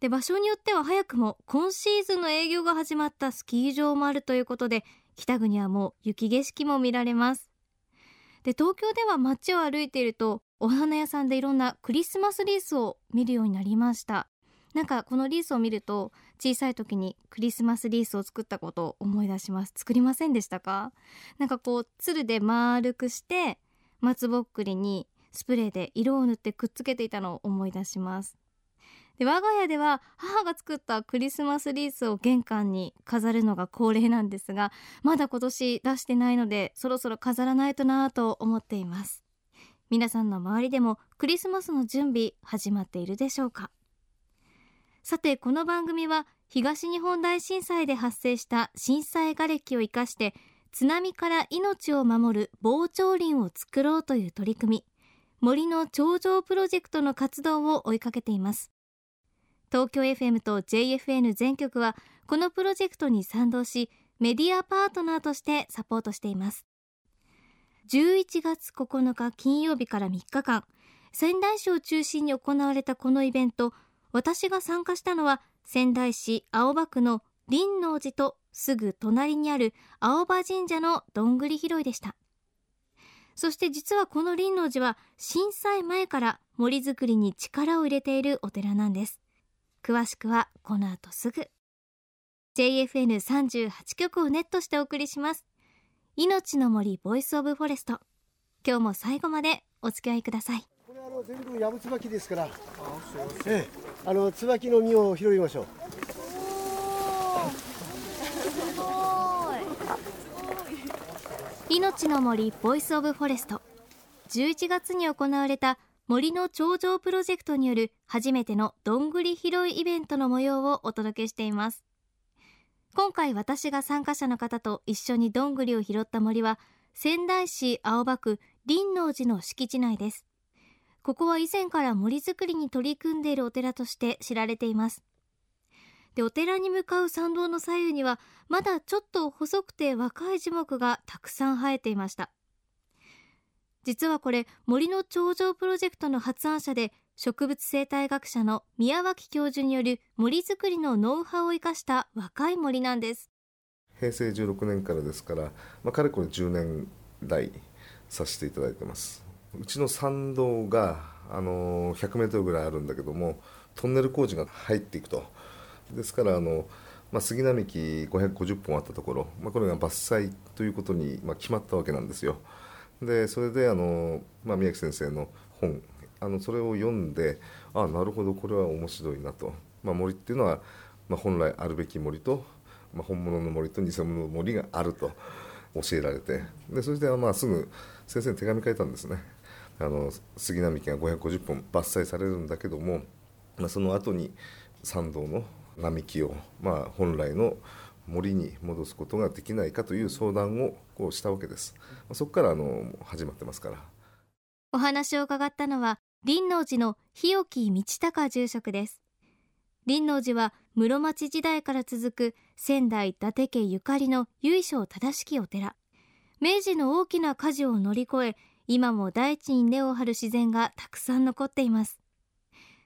で場所によっては早くも今シーズンの営業が始まったスキー場もあるということで北国はもう雪景色も見られます。で東京では街を歩いているとお花屋さんでいろんなクリスマスリースを見るようになりました。なんかこのリースを見ると小さい時にクリスマスリースを作ったことを思い出します。作りませんでしたか？なんかこうつるで丸くして松ぼっくりにスプレーで色を塗ってくっつけていたのを思い出します。で我が家では母が作ったクリスマスリースを玄関に飾るのが恒例なんですがまだ今年出してないのでそろそろ飾らないとなぁと思っています。皆さんの周りでもクリスマスの準備始まっているでしょうか。さてこの番組は東日本大震災で発生した震災瓦礫を生かして津波から命を守る防潮林を作ろうという取り組み森の頂上プロジェクトの活動を追いかけています。東京 FM と JFN 全局はこのプロジェクトに賛同しメディアパートナーとしてサポートしています。11月9日金曜日から3日間仙台市を中心に行われたこのイベント私が参加したのは仙台市青葉区の輪王寺とすぐ隣にある青葉神社のどんぐり拾いでした。そして実はこの輪王寺は震災前から森づくりに力を入れているお寺なんです。詳しくはこの後すぐ。JFN38 曲をネットしてお送りします。いのちの森 Voice of Forest。今日も最後までお付き合いください。これあの全部ヤブツバキですから。ええ、あの椿の実を拾いましょう。いのちの森 Voice of Forest。11月に行われた森の長城プロジェクトによる初めてのどんぐり拾いイベントの模様をお届けしています。今回私が参加者の方と一緒にどんぐりを拾った森は仙台市青葉区林王寺の敷地内です。ここは以前から森づくりに取り組んでいるお寺として知られています。でお寺に向かう参道の左右にはまだちょっと細くて若い樹木がたくさん生えていました。実はこれ森の頂上プロジェクトの発案者で植物生態学者の宮脇教授による森づくりのノウハウを生かした若い森なんです。平成16年からですから、まあ、かれこれ10年来させていただいてます。うちの参道が、あの100メートルぐらいあるんだけどもトンネル工事が入っていくと。ですからあの、まあ、杉並木550本あったところ、まあ、これが伐採ということに、まあ、決まったわけなんですよ。でそれであの、まあ、宮城先生の本あのそれを読んでああなるほどこれは面白いなと、まあ、森っていうのは、まあ、本来あるべき森と、まあ、本物の森と偽物の森があると教えられて。でそしてまあすぐ先生に手紙書いたんですね。あの杉並木が550本伐採されるんだけども、まあ、その後に参道の並木を、まあ、本来の森に戻すことができないかという相談をこうしたわけです。そこからあの始まってますから。お話を伺ったのは林王寺の日置道隆住職です。林王寺は室町時代から続く仙台伊達家ゆかりの由緒正しきお寺。明治の大きな火事を乗り越え今も大地に根を張る自然がたくさん残っています。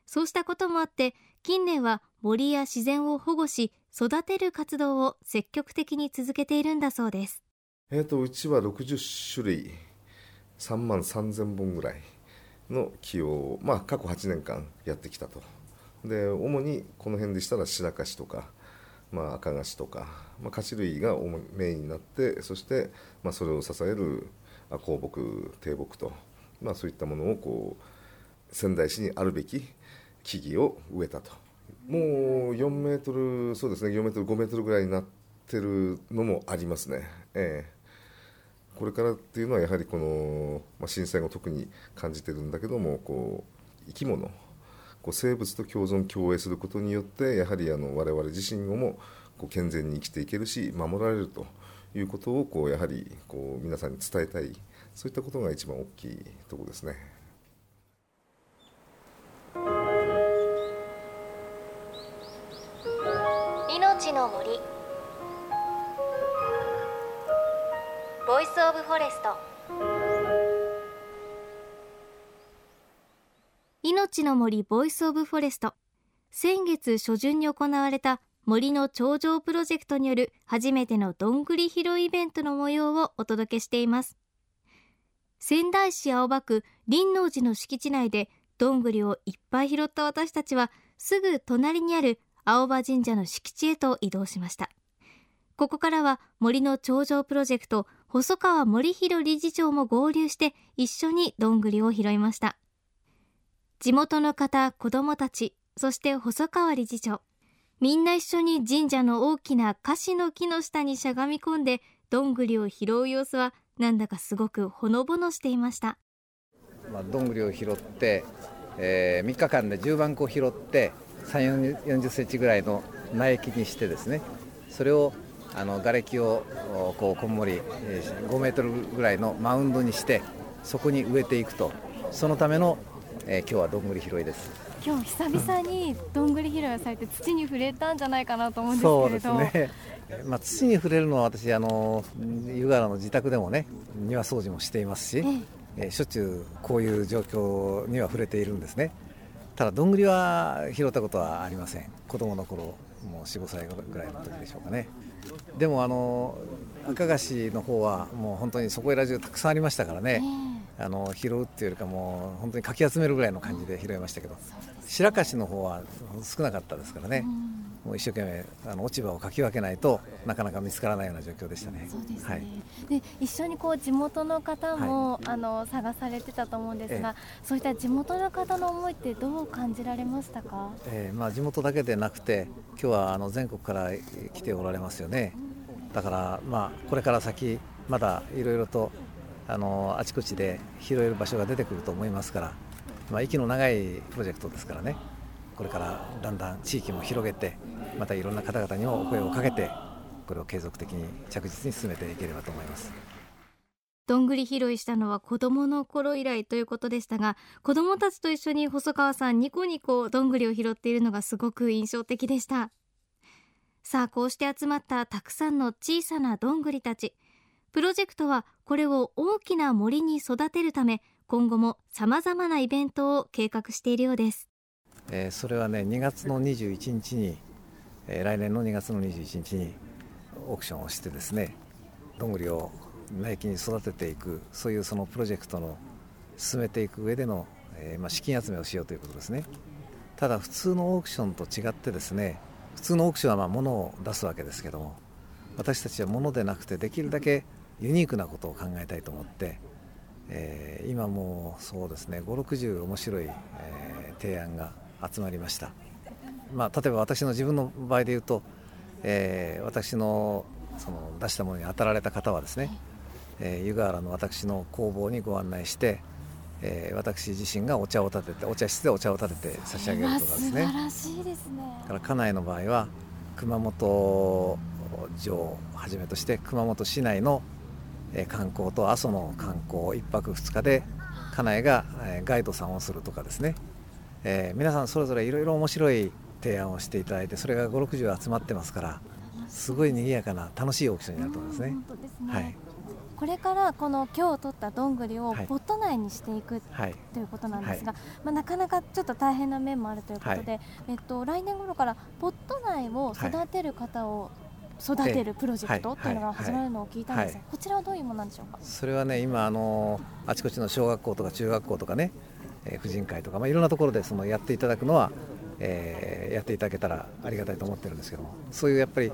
そうしたこともあって近年は森や自然を保護し育てる活動を積極的に続けているんだそうです。えーと、うちは60種類3万3000本ぐらいの木を、まあ、過去8年間やってきたと。で主にこの辺でしたら白樫とか、まあ、赤樫とか、まあ、菓子類がメインになってそして、まあ、それを支える香木低木と、まあ、そういったものをこう仙台市にあるべき木々を植えたと。もう4メートルそうですね4メートル5メートルぐらいになってるのもありますね。ええ。これからっていうのはやはりこの、まあ、震災後特に感じてるんだけどもこう生き物こう生物と共存共栄することによってやはりあの我々自身をもこう健全に生きていけるし守られるということをこうやはりこう皆さんに伝えたい。そういったことが一番大きいところですね。の森。 Voice of Forest いのちの森 Voice of Forest 先月初旬に行われた森の長城プロジェクトによる初めてのどんぐり拾いイベントの模様をお届けしています。仙台市青葉区輪王寺の敷地内でどんぐりをいっぱい拾った私たちはすぐ隣にある青葉神社の敷地へと移動しました。ここからは森の頂上プロジェクト細川森弘理事長も合流して一緒にどんぐりを拾いました。地元の方子どもたちそして細川理事長みんな一緒に神社の大きなカシの木の下にしゃがみ込んでどんぐりを拾う様子はなんだかすごくほのぼのしていました。まあ、どんぐりを拾って、えー、3日間で10万個拾って3 4 0センチぐらいの苗木にしてですねそれをあの瓦礫をこうこんもり、えー、5メートルぐらいのマウンドにしてそこに植えていくとそのための、えー、今日はどんぐり拾いです。今日久々にどんぐり拾いをされて土に触れたんじゃないかなと思うんですけそうですね。まあ、土に触れるのは私あの湯河原の自宅でもね庭掃除もしていますし、えー、しょっちゅうこういう状況には触れているんですねただどんぐりは拾ったことはありません。子供の頃もう45歳ぐらいの時でしょうかね。でもあの赤菓子の方はもう本当にそこいら中たくさんありましたからね、えー、あの拾うっていうよりかもう本当にかき集めるぐらいの感じで拾いましたけど、白樫の方は少なかったですからね、もう一生懸命あの落ち葉をかき分けないとなかなか見つからないような状況でしたね。そうですね。はい、で一緒にこう地元の方も、はい、あの探されてたと思うんですが、ええ、そういった地元の方の思いってどう感じられましたか、えー、まあ、地元だけでなくて今日はあの全国から来ておられますよね。だから、まあ、これから先まだいろいろとあのあちこちで拾える場所が出てくると思いますから、まあ、息の長いプロジェクトですからねこれからだんだん地域も広げてまたいろんな方々にもお声をかけてこれを継続的に着実に進めていければと思います。どんぐり拾いしたのは子供の頃以来ということでしたが子供たちと一緒に細川さんニコニコどんぐりを拾っているのがすごく印象的でした。さあこうして集まったたくさんの小さなどんぐりたち。プロジェクトはこれを大きな森に育てるため今後も様々なイベントを計画しているようです、えー、それはね2月の21日に、えー、来年の2月の21日にオークションをしてですねどんぐりを苗木に育てていくそういうそのプロジェクトの進めていく上での、えー、まあ、資金集めをしようということですね。ただ普通のオークションと違ってですね普通のオークションはまあ物を出すわけですけども私たちは物でなくてできるだけユニークなことを考えたいと思って、えー、今もそうですね560面白い、え、提案が集まりました、まあ、例えば私の自分の場合で言うと、えー、私のその出したものに当たられた方はですね、えー、湯河原の私の工房にご案内して、えー、私自身がお茶を立ててお茶室でお茶を立てて差し上げるとかですね素晴らしいですね。から家内の場合は熊本城をはじめとして熊本市内の観光と阿蘇の観光1泊2日で家内がガイドさんをするとかですね、えー、皆さんそれぞれいろいろ面白い提案をしていただいてそれが560集まってますからすごい賑やかな楽しいオークションになると思いますね。すね。はい。これからこの今日取ったどんぐりをポット内にしていく、はい、ということなんですが、はい、まあ、なかなかちょっと大変な面もあるということで、はい、えっと、来年頃からポット内を育てる方を育てるプロジェクトっていうのが始まるのを聞いたんですが、こちらはどういうものなんでしょうか？それはね今あのあちこちの小学校とか中学校とかね、え、婦人会とか、まあ、いろんなところでそのやっていただくのは、えー、やっていただけたらありがたいと思ってるんですけどもそういうやっぱり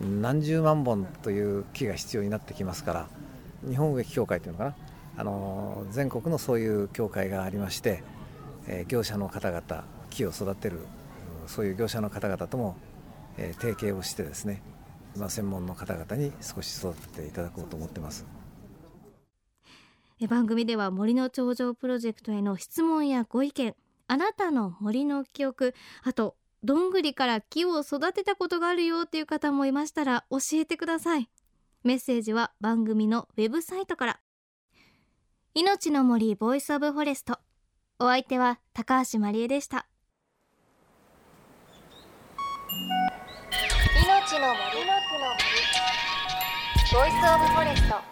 何十万本という木が必要になってきますから日本植木協会というのかなあの全国のそういう協会がありまして、えー、業者の方々木を育てるそういう業者の方々とも、えー、提携をしてですね、まあ、専門の方々に少し育てていただこうと思ってます。番組では森の長城プロジェクトへの質問やご意見あなたの森の記憶あとどんぐりから木を育てたことがあるよっていう方もいましたら教えてください。メッセージは番組のウェブサイトから。いのちの森 Voice of Forest。お相手は高橋真理恵でした。命の森。の森。ボイスオブフォレスト